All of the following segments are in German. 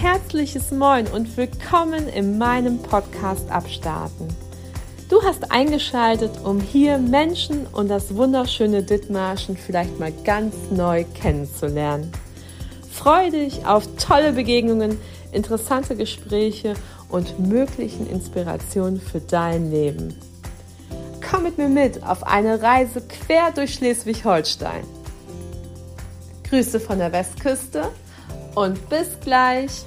herzliches Moin und willkommen in meinem Podcast Abstarten. Du hast eingeschaltet, um hier Menschen und das wunderschöne Dithmarschen vielleicht mal ganz neu kennenzulernen. Freue dich auf tolle Begegnungen, interessante Gespräche und möglichen Inspirationen für dein Leben. Komm mit mir mit auf eine Reise quer durch Schleswig-Holstein. Grüße von der Westküste und bis gleich.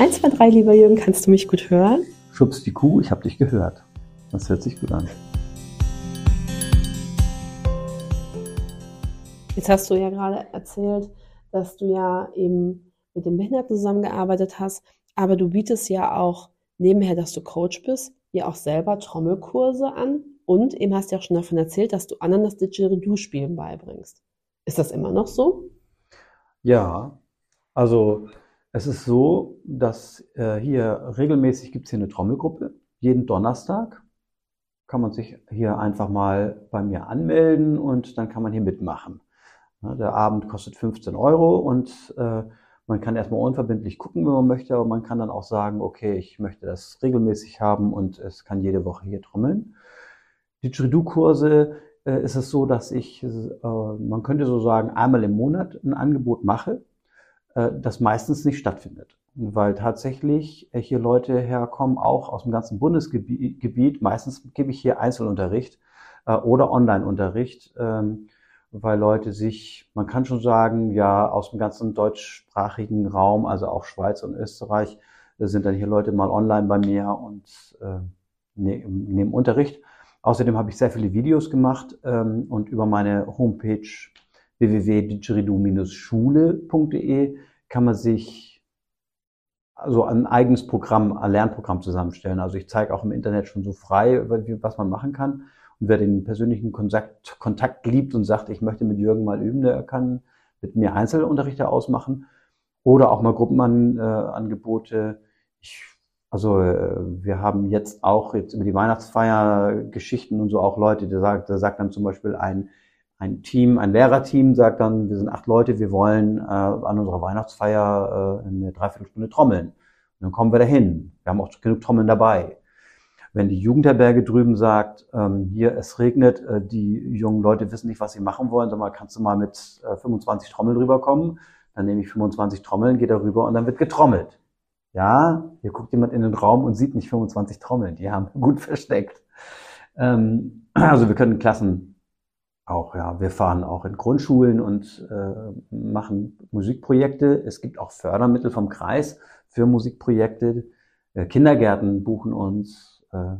Eins, zwei, drei, lieber Jürgen, kannst du mich gut hören? Schubst die Kuh, ich habe dich gehört. Das hört sich gut an. Jetzt hast du ja gerade erzählt, dass du ja eben mit den Behinderten zusammengearbeitet hast, aber du bietest ja auch nebenher, dass du Coach bist, ja auch selber Trommelkurse an und eben hast du ja auch schon davon erzählt, dass du anderen das Didgeridoo-Spielen beibringst. Ist das immer noch so? Ja, also es ist so, dass äh, hier regelmäßig gibt es hier eine Trommelgruppe. Jeden Donnerstag kann man sich hier einfach mal bei mir anmelden und dann kann man hier mitmachen. Ja, der Abend kostet 15 Euro und äh, man kann erstmal unverbindlich gucken, wenn man möchte, aber man kann dann auch sagen, okay, ich möchte das regelmäßig haben und es kann jede Woche hier trommeln. Die Didgeridoo-Kurse äh, ist es so, dass ich, äh, man könnte so sagen, einmal im Monat ein Angebot mache äh, das meistens nicht stattfindet. Weil tatsächlich äh, hier Leute herkommen, auch aus dem ganzen Bundesgebiet. Meistens gebe ich hier Einzelunterricht äh, oder Online-Unterricht, ähm, weil Leute sich, man kann schon sagen, ja, aus dem ganzen deutschsprachigen Raum, also auch Schweiz und Österreich, sind dann hier Leute mal online bei mir und ne-, nehmen Unterricht. Außerdem habe ich sehr viele Videos gemacht ähm, und über meine Homepage www.didgeridoo-schule.de kann man sich also ein eigenes Programm, ein Lernprogramm zusammenstellen. Also ich zeige auch im Internet schon so frei, was man machen kann. Und wer den persönlichen Kontakt, Kontakt liebt und sagt, ich möchte mit Jürgen mal üben, der kann mit mir Einzelunterrichte ausmachen oder auch mal Gruppenangebote. Ich, also äh, wir haben jetzt auch jetzt über die Weihnachtsfeier Geschichten und so auch Leute, der sagt, der sagt dann zum Beispiel ein ein Team, ein Lehrerteam sagt dann, wir sind acht Leute, wir wollen äh, an unserer Weihnachtsfeier äh, eine Dreiviertelstunde trommeln. Und dann kommen wir dahin. Wir haben auch genug Trommeln dabei. Wenn die Jugendherberge drüben sagt, ähm, hier es regnet, äh, die jungen Leute wissen nicht, was sie machen wollen, sag mal, kannst du mal mit äh, 25 Trommeln rüberkommen? Dann nehme ich 25 Trommeln, gehe da rüber und dann wird getrommelt. Ja, hier guckt jemand in den Raum und sieht nicht 25 Trommeln, die haben gut versteckt. Ähm, also wir können Klassen auch, ja. Wir fahren auch in Grundschulen und äh, machen Musikprojekte. Es gibt auch Fördermittel vom Kreis für Musikprojekte. Äh, Kindergärten buchen uns, äh,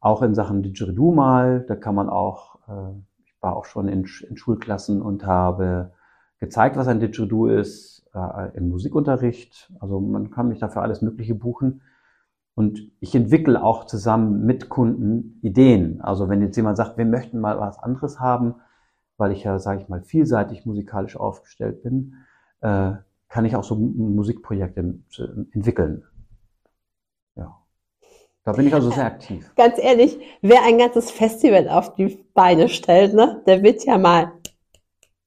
auch in Sachen Didgeridoo mal. Da kann man auch, äh, ich war auch schon in, in Schulklassen und habe gezeigt, was ein Didgeridoo ist, äh, im Musikunterricht. Also man kann mich dafür alles Mögliche buchen. Und ich entwickle auch zusammen mit Kunden Ideen. Also wenn jetzt jemand sagt, wir möchten mal was anderes haben, weil ich ja, sage ich mal, vielseitig musikalisch aufgestellt bin, äh, kann ich auch so Musikprojekte entwickeln. Da bin ich also sehr aktiv. Ganz ehrlich, wer ein ganzes Festival auf die Beine stellt, ne, der wird ja mal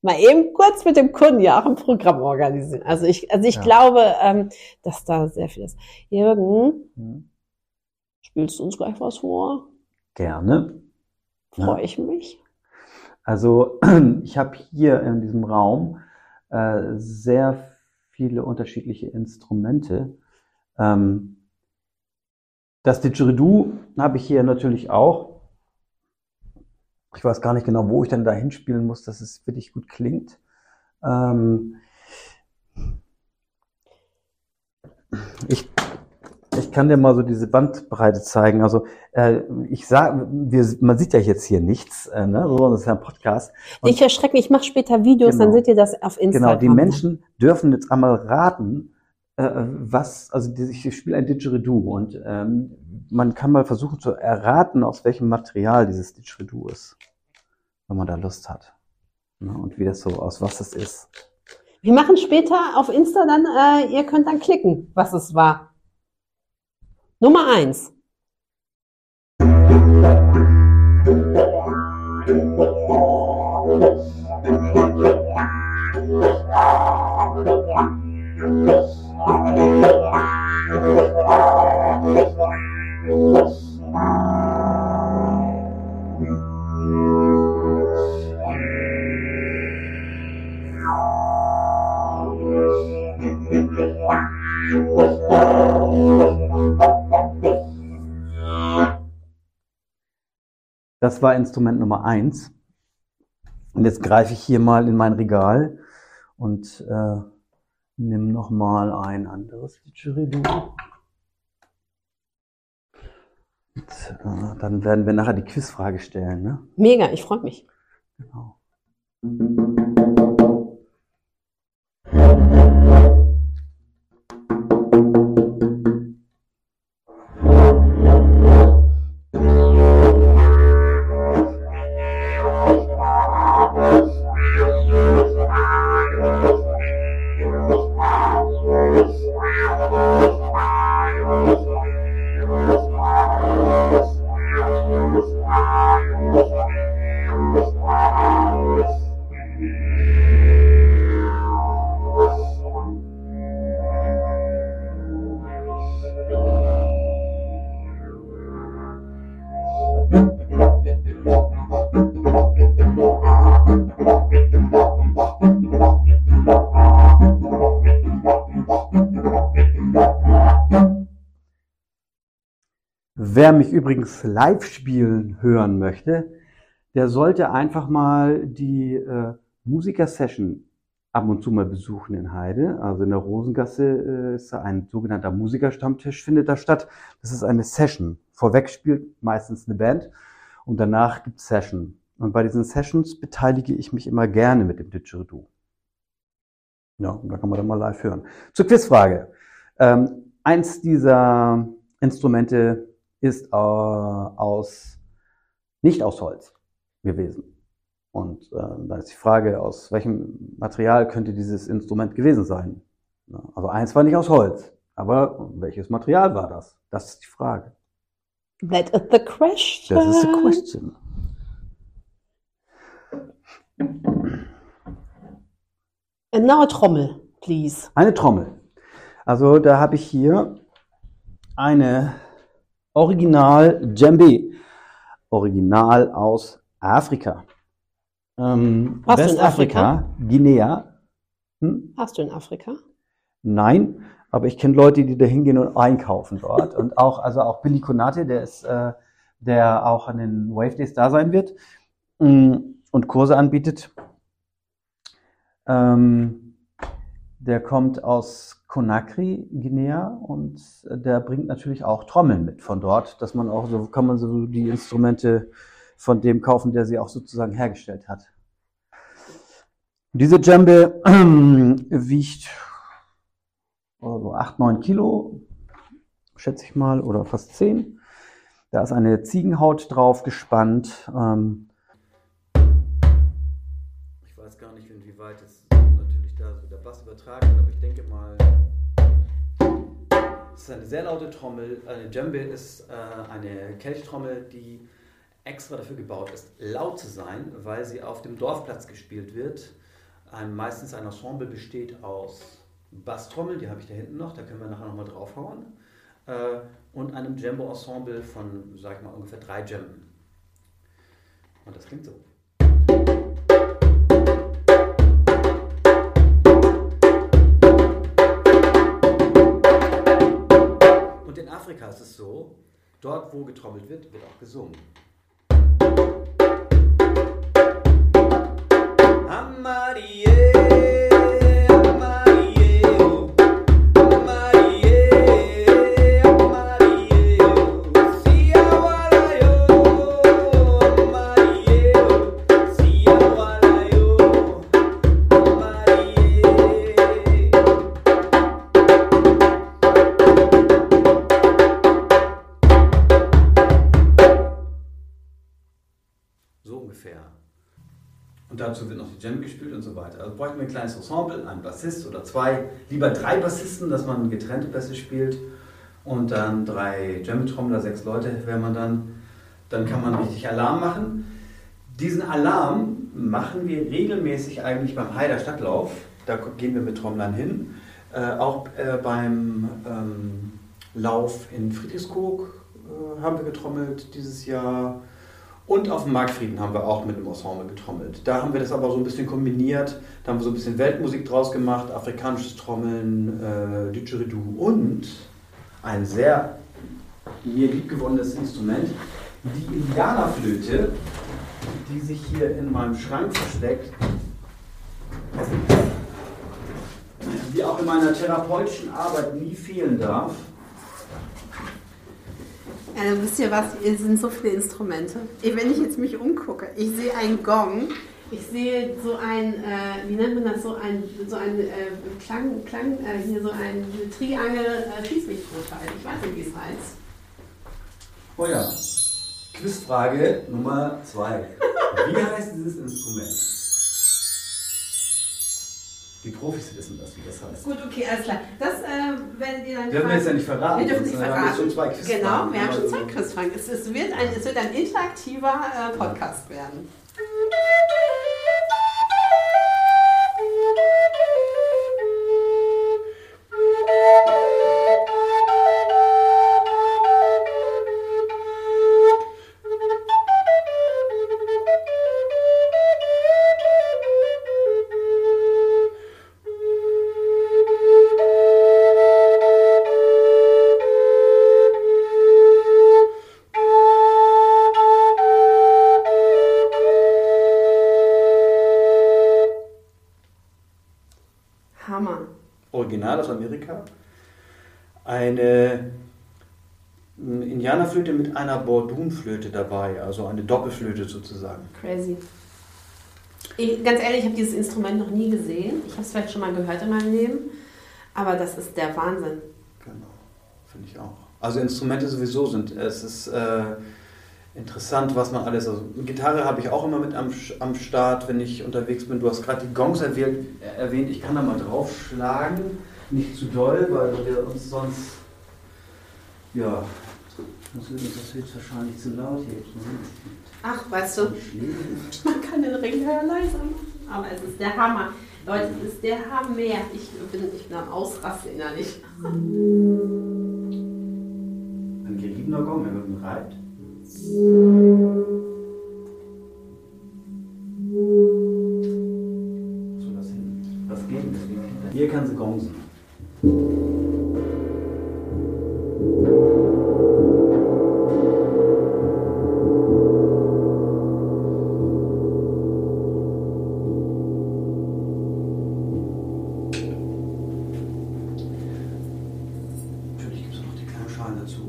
mal eben kurz mit dem Kunden ja auch ein Programm organisieren. Also ich, also ich ja. glaube, ähm, dass da sehr viel ist. Jürgen, mhm. spielst du uns gleich was vor? Gerne. Freue ja. ich mich. Also ich habe hier in diesem Raum äh, sehr viele unterschiedliche Instrumente. Ähm, das Didgeridoo habe ich hier natürlich auch. Ich weiß gar nicht genau, wo ich dann da hinspielen muss, dass es wirklich gut klingt. Ähm ich, ich kann dir mal so diese Bandbreite zeigen. Also äh, ich sage, man sieht ja jetzt hier nichts, äh, ne? so, das ist ja ein Podcast. Und ich erschrecke mich, ich mache später Videos, genau, dann seht ihr das auf Instagram. Genau, die Menschen dürfen jetzt einmal raten, was, also ich spiele ein Didgeridoo und ähm, man kann mal versuchen zu erraten, aus welchem Material dieses Didgeridoo ist, wenn man da Lust hat. Ne? Und wie das so, aus was es ist. Wir machen später auf Insta dann, äh, ihr könnt dann klicken, was es war. Nummer eins. Das war Instrument Nummer eins. Und jetzt greife ich hier mal in mein Regal und äh, nehme nochmal ein anderes Didgeridoo. Und, äh, dann werden wir nachher die Quizfrage stellen. Ne? Mega, ich freue mich. Genau. Wer mich übrigens live spielen hören möchte, der sollte einfach mal die äh, Musiker-Session ab und zu mal besuchen in Heide. Also in der Rosengasse äh, ist da ein sogenannter Musikerstammtisch, findet da statt. Das ist eine Session. Vorweg spielt meistens eine Band und danach gibt es Session. Und bei diesen Sessions beteilige ich mich immer gerne mit dem Didgeridoo. Ja, und da kann man dann mal live hören. Zur Quizfrage. Ähm, eins dieser Instrumente ist äh, aus, nicht aus Holz gewesen. Und äh, da ist die Frage, aus welchem Material könnte dieses Instrument gewesen sein? Also eins war nicht aus Holz, aber welches Material war das? Das ist die Frage. That is the question. Das ist the question. And now a Trommel, please. Eine Trommel. Also da habe ich hier eine Original Djembe. Original aus Afrika. Ähm, Warst du in Westafrika, Guinea. Hm? Hast du in Afrika? Nein, aber ich kenne Leute, die da hingehen und einkaufen dort. und auch, also auch Billy Konate, der ist, äh, der auch an den Wave Days da sein wird mm, und Kurse anbietet. Ähm, der kommt aus Conakry, Guinea, und der bringt natürlich auch Trommeln mit von dort, dass man auch so kann man so die Instrumente von dem kaufen, der sie auch sozusagen hergestellt hat. Diese Djembe wiegt also 8, 9 Kilo, schätze ich mal, oder fast 10. Da ist eine Ziegenhaut drauf gespannt. Ähm ich weiß gar nicht, inwieweit es natürlich da so der Bass übertragen aber ich ist eine sehr laute Trommel. Eine Djembe ist äh, eine Kelchtrommel, die extra dafür gebaut ist, laut zu sein, weil sie auf dem Dorfplatz gespielt wird. Ein, meistens ein Ensemble besteht aus Basstrommeln, die habe ich da hinten noch, da können wir nachher nochmal draufhauen, äh, und einem Djembe-Ensemble von, sag ich mal, ungefähr drei Djemben. Und das klingt so. In Afrika ist es so, dort wo getrommelt wird, wird auch gesungen. Amarie, Und dazu wird noch die Jam gespielt und so weiter. Also bräuchten wir ein kleines Ensemble, einen Bassist oder zwei, lieber drei Bassisten, dass man getrennte Bässe spielt. und dann drei Djembe-Trommler, sechs Leute wäre man dann. Dann kann man richtig Alarm machen. Diesen Alarm machen wir regelmäßig eigentlich beim Heider Stadtlauf. Da gehen wir mit Trommlern hin. Äh, auch äh, beim ähm, Lauf in Friedrichskoog äh, haben wir getrommelt dieses Jahr. Und auf dem Markfrieden haben wir auch mit dem Ensemble getrommelt. Da haben wir das aber so ein bisschen kombiniert. Da haben wir so ein bisschen Weltmusik draus gemacht, afrikanisches Trommeln, äh, Didgeridoo und ein sehr mir liebgewonnenes Instrument, die Indianerflöte, die sich hier in meinem Schrank versteckt, die auch in meiner therapeutischen Arbeit nie fehlen darf. Also wisst ihr was, es sind so viele Instrumente. Wenn ich jetzt mich umgucke, ich sehe einen Gong, ich sehe so ein, äh, wie nennt man das, so ein, so ein äh, Klang, Klang äh, hier so ein Triangel äh, Schießlichtprototyp. Ich weiß nicht, wie es heißt. Oh ja. Quizfrage Nummer zwei. Wie heißt dieses Instrument? Die Profis wissen das, wie das heißt. Gut, okay, alles klar. Das äh, werdet ihr dann. Dürfen wir jetzt ja nicht verraten. Wir dürfen nicht verraten. Schon zwei genau, wir haben schon zwei Quizfragen. Es, es, wird ein, es wird ein interaktiver äh, Podcast werden. Aus Amerika. Eine mm, Indianerflöte mit einer Bordunflöte dabei, also eine Doppelflöte sozusagen. Crazy. Ich, ganz ehrlich, ich habe dieses Instrument noch nie gesehen. Ich habe es vielleicht schon mal gehört in meinem Leben. Aber das ist der Wahnsinn. Genau, finde ich auch. Also Instrumente sowieso sind, es ist äh, interessant, was man alles, also Gitarre habe ich auch immer mit am, am Start, wenn ich unterwegs bin. Du hast gerade die Gongs erwähnt, erwähnt, ich kann da mal draufschlagen, nicht zu doll, weil wir uns sonst, ja, das wird das wird wahrscheinlich zu laut hier. Ach, weißt du, man kann den Regler leiser machen. Aber es ist der Hammer. Leute, es ist der Hammer. Ich bin, ich bin am Ausrasten innerlich. Ein geriebener Gong, wenn man reibt. So, das hin. Das geht deswegen. Hier kann sie Gong sein. Die Klangschalen dazu.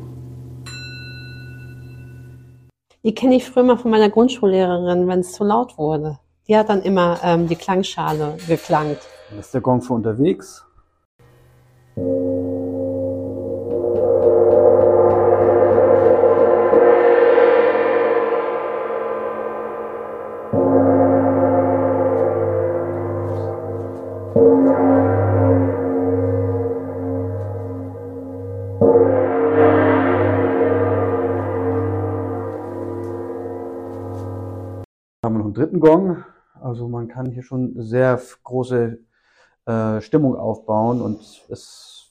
Die kenne ich früher mal von meiner Grundschullehrerin, wenn es zu laut wurde. Die hat dann immer ähm, die Klangschale geklangt. Das ist der Gong für unterwegs. Dritten Gong. Also man kann hier schon sehr große äh, Stimmung aufbauen und es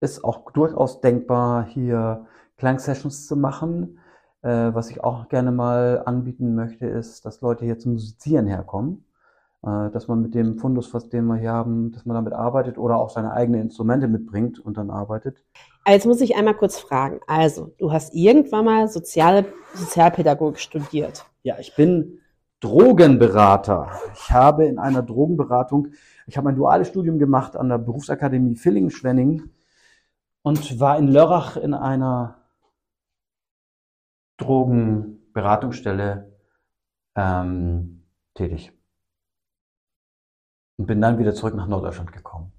ist auch durchaus denkbar, hier Klangsessions zu machen. Äh, was ich auch gerne mal anbieten möchte, ist, dass Leute hier zum Musizieren herkommen. Äh, dass man mit dem Fundus, was den wir hier haben, dass man damit arbeitet oder auch seine eigenen Instrumente mitbringt und dann arbeitet. Jetzt muss ich einmal kurz fragen. Also, du hast irgendwann mal Soziale, Sozialpädagogik studiert. Ja, ich bin Drogenberater. Ich habe in einer Drogenberatung, ich habe ein duales Studium gemacht an der Berufsakademie Villingen-Schwenning und war in Lörrach in einer Drogenberatungsstelle ähm, tätig. Und bin dann wieder zurück nach Norddeutschland gekommen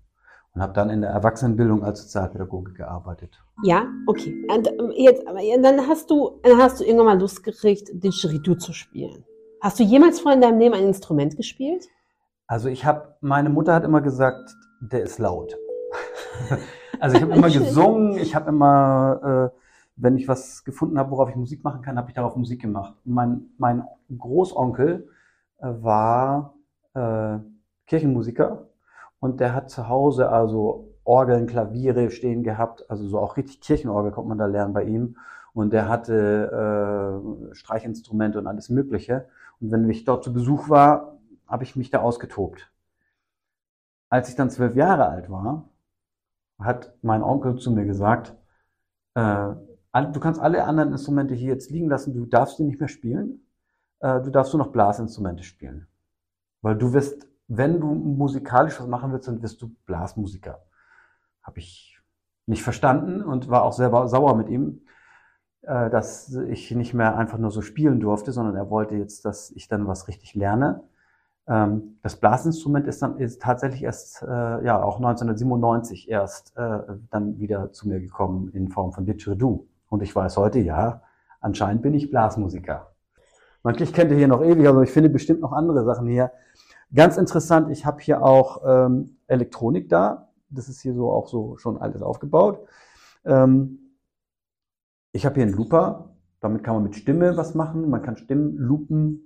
und habe dann in der Erwachsenenbildung als Sozialpädagoge gearbeitet. Ja, okay. Und ähm, jetzt, dann hast du, dann hast du irgendwann mal Lust gekriegt, Didgeridoo zu spielen. Hast du jemals vor in deinem Leben ein Instrument gespielt? Also ich habe, meine Mutter hat immer gesagt, der ist laut. Also ich habe immer gesungen, ich habe immer, äh, wenn ich was gefunden habe, worauf ich Musik machen kann, habe ich darauf Musik gemacht. Mein, mein Großonkel äh, war äh, Kirchenmusiker und der hat zu Hause also Orgeln, Klaviere stehen gehabt, also so auch richtig Kirchenorgel konnte man da lernen bei ihm. Und der hatte äh, Streichinstrumente und alles Mögliche. Und wenn ich dort zu Besuch war, habe ich mich da ausgetobt. Als ich dann zwölf Jahre alt war, hat mein Onkel zu mir gesagt, äh, du kannst alle anderen Instrumente hier jetzt liegen lassen, du darfst die nicht mehr spielen, äh, du darfst nur noch Blasinstrumente spielen. Weil du wirst, wenn du musikalisch was machen willst, dann wirst du Blasmusiker. Habe ich nicht verstanden und war auch selber sauer mit ihm, äh, dass ich nicht mehr einfach nur so spielen durfte, sondern er wollte jetzt, dass ich dann was richtig lerne. Ähm, das Blasinstrument ist dann ist tatsächlich erst äh, ja auch 1997 erst äh, dann wieder zu mir gekommen in Form von Didgeridoo. Und ich weiß heute, ja, anscheinend bin ich Blasmusiker. Man, ich könnte hier noch ewig, aber ich finde bestimmt noch andere Sachen hier. Ganz interessant, ich habe hier auch ähm, Elektronik da. Das ist hier so auch so schon alles aufgebaut. Ähm, ich habe hier einen Looper. Damit kann man mit Stimme was machen. Man kann Stimmen loopen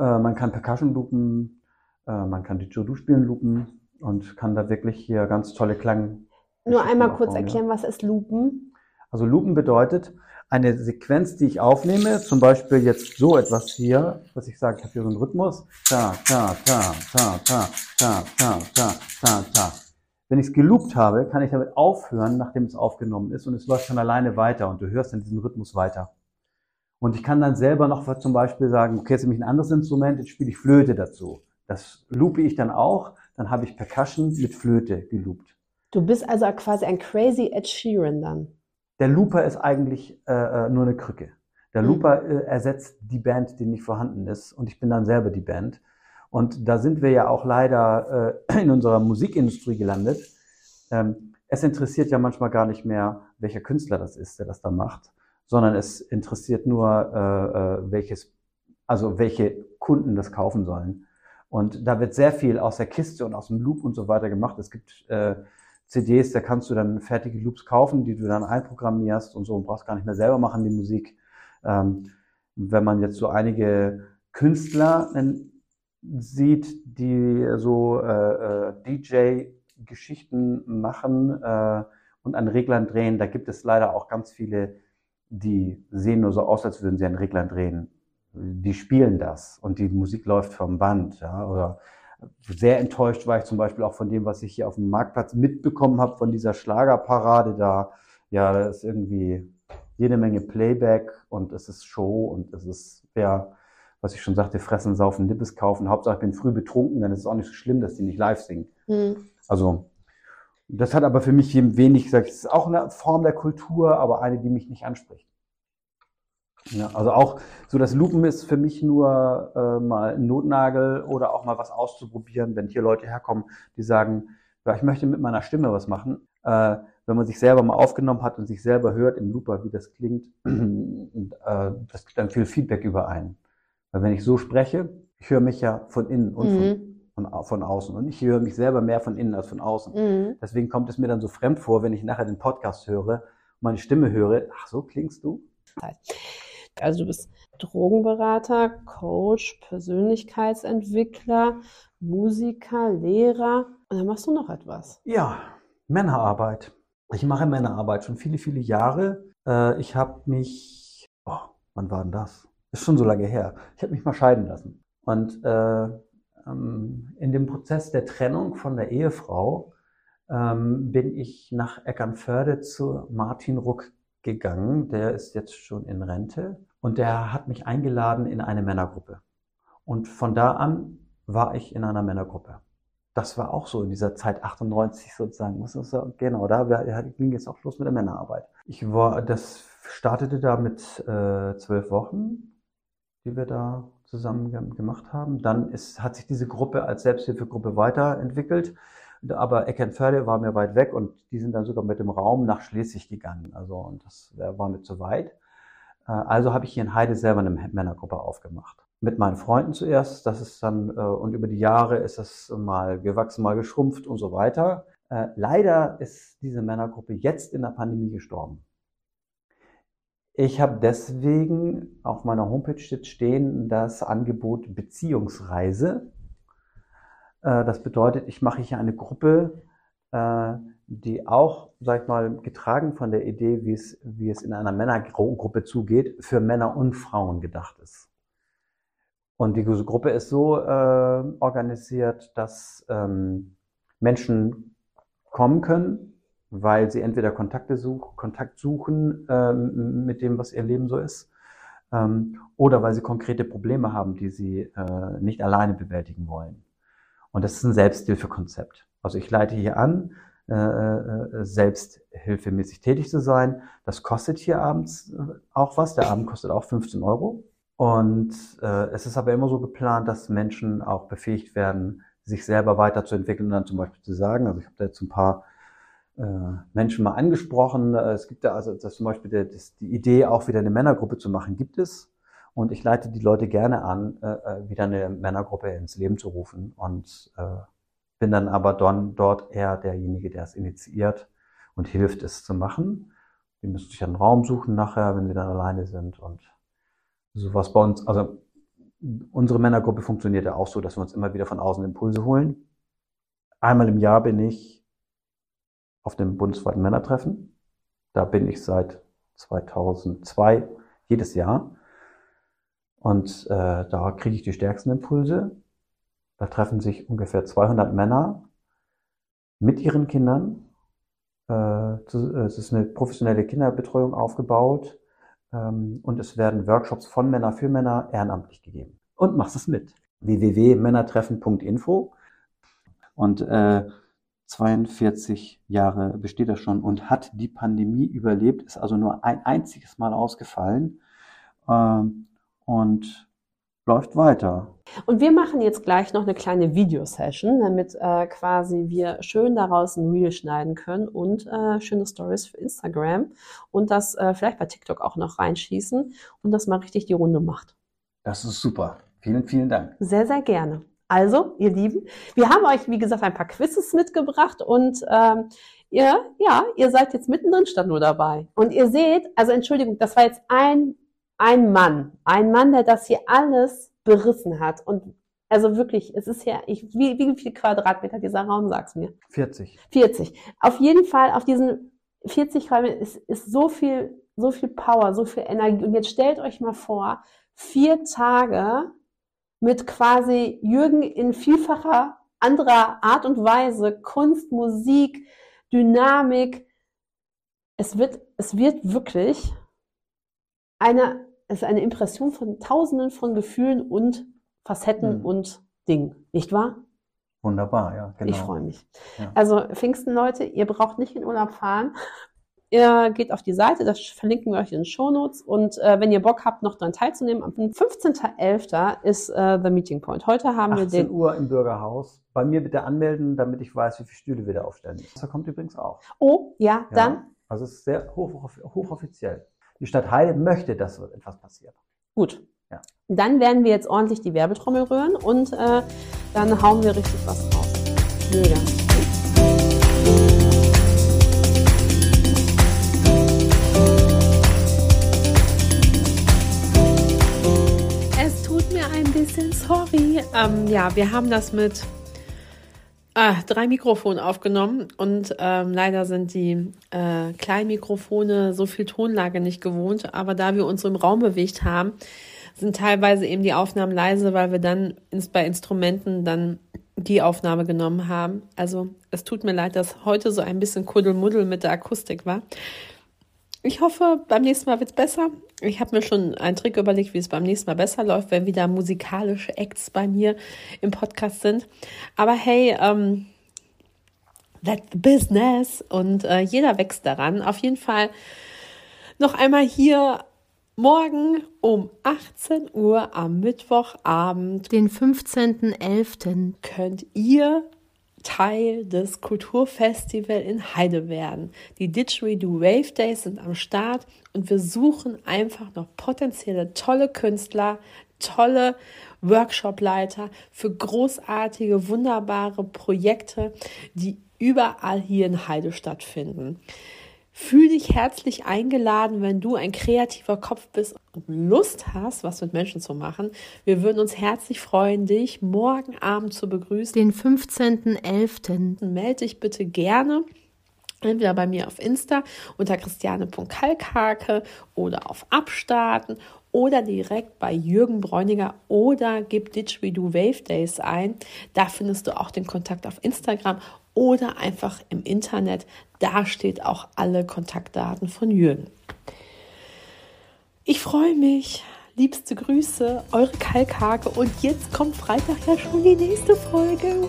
äh, man kann Percussion loopen, äh, man kann Didgeridoo spielen loopen und kann da wirklich hier ganz tolle Klang. Nur einmal kurz erklären, ja. was ist Loopen? Also Loopen bedeutet eine Sequenz, die ich aufnehme, zum Beispiel jetzt so etwas hier, was ich sage, ich habe hier so einen Rhythmus. Ta, ta, ta, ta, ta, ta, ta, ta, ta, ta. Wenn ich es geloopt habe, kann ich damit aufhören, nachdem es aufgenommen ist und es läuft von alleine weiter und du hörst dann diesen Rhythmus weiter. Und ich kann dann selber noch zum Beispiel sagen, okay, jetzt nehme ich ein anderes Instrument, jetzt spiele ich Flöte dazu. Das loope ich dann auch. Dann habe ich Percussion mit Flöte geloopt. Du bist also quasi ein crazy Ed Sheeran dann. Der Looper ist eigentlich äh, äh nur eine Krücke. Der mhm. Looper äh, ersetzt die Band, die nicht vorhanden ist. Und ich bin dann selber die Band. Und da sind wir ja auch leider äh, in unserer Musikindustrie gelandet. Ähm, es interessiert ja manchmal gar nicht mehr, welcher Künstler das ist, der das da macht, sondern es interessiert nur, äh, äh, welches, also welche Kunden das kaufen sollen. Und da wird sehr viel aus der Kiste und aus dem Loop und so weiter gemacht. Es gibt äh, CDs, da kannst du dann fertige Loops kaufen, die du dann einprogrammierst und so und brauchst gar nicht mehr selber machen, die Musik. Ähm, wenn man jetzt so einige Künstler sieht, die so äh, äh, DJ-Geschichten machen äh, und an Reglern drehen, da gibt es leider auch ganz viele die sehen nur so aus, als würden sie ein Regler drehen. Die spielen das und die Musik läuft vom Band. Ja, oder sehr enttäuscht war ich zum Beispiel auch von dem, was ich hier auf dem Marktplatz mitbekommen habe, von dieser Schlagerparade da. Ja, da ist irgendwie jede Menge Playback und es ist Show und es ist, ja, was ich schon sagte, fressen, saufen, Nippes kaufen. Hauptsache ich bin früh betrunken, dann ist es auch nicht so schlimm, dass die nicht live singen. Mhm. Also das hat aber für mich wenig gesagt, es ist auch eine Form der Kultur, aber eine, die mich nicht anspricht. Ja, also auch so das Lupen ist für mich nur äh, mal ein Notnagel oder auch mal was auszuprobieren, wenn hier Leute herkommen, die sagen, ja, ich möchte mit meiner Stimme was machen. Äh, wenn man sich selber mal aufgenommen hat und sich selber hört im Looper, wie das klingt, und, äh, das gibt dann viel Feedback überein. Weil wenn ich so spreche, ich höre mich ja von innen und mhm. von von, von außen. Und ich höre mich selber mehr von innen als von außen. Mhm. Deswegen kommt es mir dann so fremd vor, wenn ich nachher den Podcast höre, meine Stimme höre, ach, so klingst du? Also du bist Drogenberater, Coach, Persönlichkeitsentwickler, Musiker, Lehrer. Und dann machst du noch etwas. Ja, Männerarbeit. Ich mache Männerarbeit schon viele, viele Jahre. Äh, ich habe mich, oh, wann war denn das? Ist schon so lange her. Ich habe mich mal scheiden lassen. Und äh, ähm, in dem Prozess der Trennung von der Ehefrau ähm, bin ich nach Eckernförde zu Martin Ruck gegangen. Der ist jetzt schon in Rente und der hat mich eingeladen in eine Männergruppe. Und von da an war ich in einer Männergruppe. Das war auch so in dieser Zeit 98 sozusagen. So, genau, da ging jetzt auch los mit der Männerarbeit. Ich war, das startete da mit äh, zwölf Wochen, die wir da zusammen gemacht haben. Dann ist, hat sich diese Gruppe als Selbsthilfegruppe weiterentwickelt. Aber Eckernförde war mir weit weg und die sind dann sogar mit dem Raum nach Schleswig gegangen. Also, und das war mir zu weit. Äh, also habe ich hier in Heide selber eine Männergruppe aufgemacht. Mit meinen Freunden zuerst. Das ist dann, äh, und über die Jahre ist das mal gewachsen, mal geschrumpft und so weiter. Äh, leider ist diese Männergruppe jetzt in der Pandemie gestorben. Ich habe deswegen auf meiner Homepage stehen das Angebot Beziehungsreise. Äh, das bedeutet, ich mache hier eine Gruppe, äh, die auch, sag ich mal, getragen von der Idee, wie es, wie es in einer Männergruppe zugeht, für Männer und Frauen gedacht ist. Und die Gruppe ist so äh, organisiert, dass ähm, Menschen kommen können, weil sie entweder Kontakte such, Kontakt suchen ähm, mit dem, was ihr Leben so ist, ähm, oder weil sie konkrete Probleme haben, die sie äh, nicht alleine bewältigen wollen. Und das ist ein Selbsthilfekonzept. Also ich leite hier an, äh, äh, selbsthilfemäßig tätig zu sein. Das kostet hier abends äh, auch was. Der Abend kostet auch 15 Euro. Und äh, es ist aber immer so geplant, dass Menschen auch befähigt werden, sich selber weiterzuentwickeln und dann zum Beispiel zu sagen, also ich habe da jetzt ein paar Menschen mal angesprochen, es gibt da also das zum Beispiel der, das, die Idee, auch wieder eine Männergruppe zu machen, gibt es. Und ich leite die Leute gerne an, äh, äh wieder eine Männergruppe ins Leben zu rufen und äh, bin dann aber don, dort eher derjenige, der es initiiert und hilft, es zu machen. Die müssen sich einen Raum suchen nachher, wenn sie dann alleine sind und sowas bei uns, also unsere Männergruppe funktioniert ja auch so, dass wir uns immer wieder von außen Impulse holen. Einmal im Jahr bin ich auf dem bundesweiten Männertreffen. Da bin ich seit 2002 jedes Jahr. Und äh, da kriege ich die stärksten Impulse. Da treffen sich ungefähr 200 Männer mit ihren Kindern. Äh, es ist eine professionelle Kinderbetreuung aufgebaut. Ähm, und es werden Workshops von Männer für Männer ehrenamtlich gegeben. Und machst es mit. www.männertreffen.info und äh, 42 Jahre besteht er schon und hat die Pandemie überlebt, ist also nur ein einziges Mal ausgefallen ähm, und läuft weiter. Und wir machen jetzt gleich noch eine kleine Videosession, damit äh, quasi wir schön daraus ein Reel schneiden können und äh, schöne Stories für Instagram und das äh, vielleicht bei TikTok auch noch reinschießen und das mal richtig die Runde macht. Das ist super. Vielen, vielen Dank. Sehr, sehr gerne. Also, ihr Lieben, wir haben euch, wie gesagt, ein paar Quizzes mitgebracht und ähm, ihr, ja, ihr seid jetzt mittendrin statt nur dabei. Und ihr seht, also Entschuldigung, das war jetzt ein, ein Mann, ein Mann, der das hier alles berissen hat. Und also wirklich, es ist ja, ich, wie, wie viel Quadratmeter dieser Raum, sag's mir? 40. 40. Auf jeden Fall, auf diesen 40 Quadratmeter ist, ist so viel, so viel Power, so viel Energie. Und jetzt stellt euch mal vor, vier Tage mit quasi Jürgen in vielfacher anderer Art und Weise, Kunst, Musik, Dynamik. Es wird, es wird wirklich eine es ist eine Impression von Tausenden von Gefühlen und Facetten mhm. und Dingen, nicht wahr? Wunderbar, ja, genau. Ich freue mich. Ja. Also Pfingsten, Leute, ihr braucht nicht in Urlaub fahren. Ihr geht auf die Seite, das verlinken wir euch in den Shownotes. Und äh, wenn ihr Bock habt, noch daran teilzunehmen, am 15.11. ist äh, The Meeting Point. Heute haben wir den... Uhr im Bürgerhaus. Bei mir bitte anmelden, damit ich weiß, wie viele Stühle wir da aufstellen. Das kommt übrigens auch. Oh, ja, ja. dann... Also es ist sehr hoch, hochoffiziell die Stadt Heil möchte, dass so etwas passiert. Gut. Ja. Dann werden wir jetzt ordentlich die Werbetrommel rühren und äh, dann hauen wir richtig was raus. Mega. Ähm, ja, wir haben das mit Ah, drei Mikrofone aufgenommen und ähm, leider sind die äh, Kleinmikrofone so viel Tonlage nicht gewohnt, aber da wir uns im Raum bewegt haben, sind teilweise eben die Aufnahmen leise, weil wir dann ins, bei Instrumenten dann die Aufnahme genommen haben. Also es tut mir leid, dass heute so ein bisschen Kuddelmuddel mit der Akustik war. Ich hoffe, beim nächsten Mal wird's besser. Ich habe mir schon einen Trick überlegt, wie es beim nächsten Mal besser läuft, wenn wieder musikalische Acts bei mir im Podcast sind. Aber hey, ähm, that's the business und äh, jeder wächst daran. Auf jeden Fall noch einmal hier morgen um 18 Uhr am Mittwochabend, den 15.11. könnt ihr Teil des Kulturfestivals in Heide werden. Die Didgeridoo Wave Days sind am Start und wir suchen einfach noch potenzielle tolle Künstler, tolle Workshopleiter für großartige, wunderbare Projekte, die überall hier in Heide stattfinden. Fühl dich herzlich eingeladen, wenn du ein kreativer Kopf bist und Lust hast, was mit Menschen zu machen. Wir würden uns herzlich freuen, dich morgen Abend zu begrüßen. Den 15.11. Melde dich bitte gerne entweder bei mir auf Insta unter christiane.kalkhake oder auf Abstarten oder direkt bei Jürgen Bräuniger oder gib Didgeridoo Wave Days ein. Da findest du auch den Kontakt auf Instagram oder einfach im Internet. Da steht auch alle Kontaktdaten von Jürgen. Ich freue mich. Liebste Grüße, eure Kalkhake. Und jetzt kommt Freitag ja schon die nächste Folge.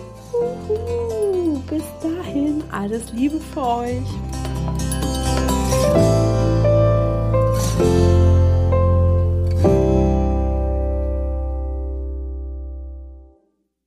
Bis dahin, alles Liebe für euch.